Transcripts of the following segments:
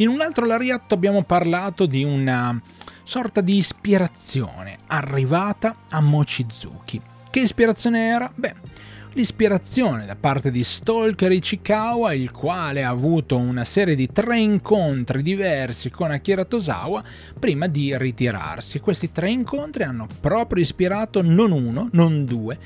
In un altro lariatto abbiamo parlato di una sorta di ispirazione arrivata a Mochizuki. Che ispirazione era? Beh, l'ispirazione da parte di Stalker Ichikawa, il quale ha avuto una serie di tre incontri diversi con Akira Tosawa prima di ritirarsi. Questi tre incontri hanno proprio ispirato non uno, non due,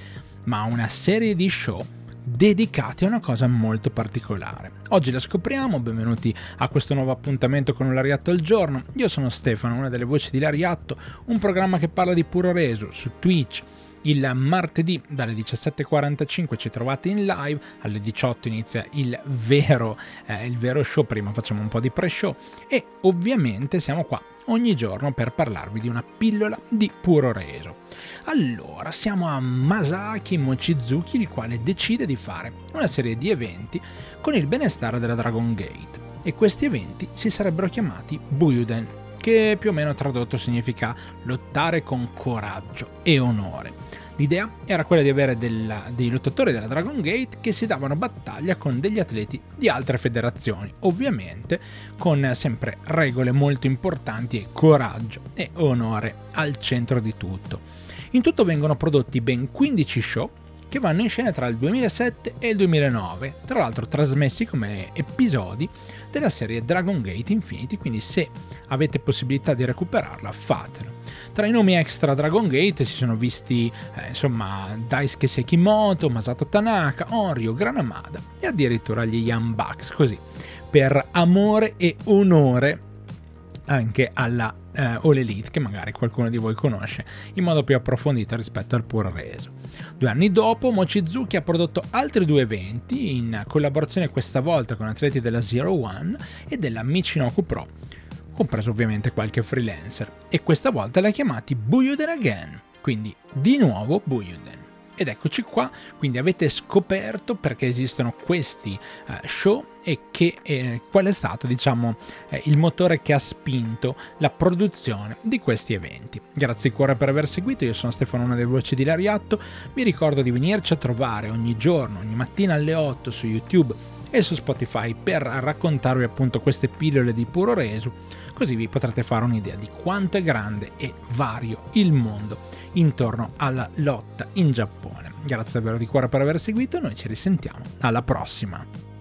ma una serie di show dedicati a una cosa molto particolare. Oggi la scopriamo, benvenuti a questo nuovo appuntamento con Lariatto al giorno. Io sono Stefano, una delle voci di Lariatto, un programma che parla di puro reso su Twitch. Il martedì dalle 17.45 ci trovate in live, alle 18 inizia il vero, eh, il vero show, prima facciamo un po' di pre-show e ovviamente siamo qua ogni giorno per parlarvi di una pillola di puro reso. Allora, siamo a Masaki Mochizuki, il quale decide di fare una serie di eventi con il benestare della Dragon Gate. E questi eventi si sarebbero chiamati Buyuden, che più o meno tradotto significa lottare con coraggio e onore. L'idea era quella di avere della, dei lottatori della Dragon Gate che si davano battaglia con degli atleti di altre federazioni, ovviamente con sempre regole molto importanti e coraggio e onore al centro di tutto. In tutto vengono prodotti ben 15 show che vanno in scena tra il 2007 e il 2009, tra l'altro trasmessi come episodi della serie Dragon Gate Infinity, quindi se avete possibilità di recuperarla fatelo. Tra i nomi extra Dragon Gate si sono visti eh, insomma Daisuke Sekimoto, Masato Tanaka, Onryo, Granamada e addirittura gli Young Bucks, così per amore e onore anche alla eh, All Elite che magari qualcuno di voi conosce in modo più approfondito rispetto al puro reso. Due anni dopo Mochizuki ha prodotto altri due eventi in collaborazione questa volta con atleti della Zero One e della Michinoku Pro compreso ovviamente qualche freelancer, e questa volta li ha chiamati Buyuden Again, quindi di nuovo Buyuden. Ed eccoci qua, quindi avete scoperto perché esistono questi uh, show e che, eh, qual è stato diciamo, eh, il motore che ha spinto la produzione di questi eventi. Grazie di cuore per aver seguito, io sono Stefano, una delle voci di Lariatto, vi ricordo di venirci a trovare ogni giorno, ogni mattina alle 8 su YouTube e su Spotify per raccontarvi appunto queste pillole di puro resu, così vi potrete fare un'idea di quanto è grande e vario il mondo intorno alla lotta in Giappone. Grazie davvero di cuore per aver seguito, noi ci risentiamo alla prossima.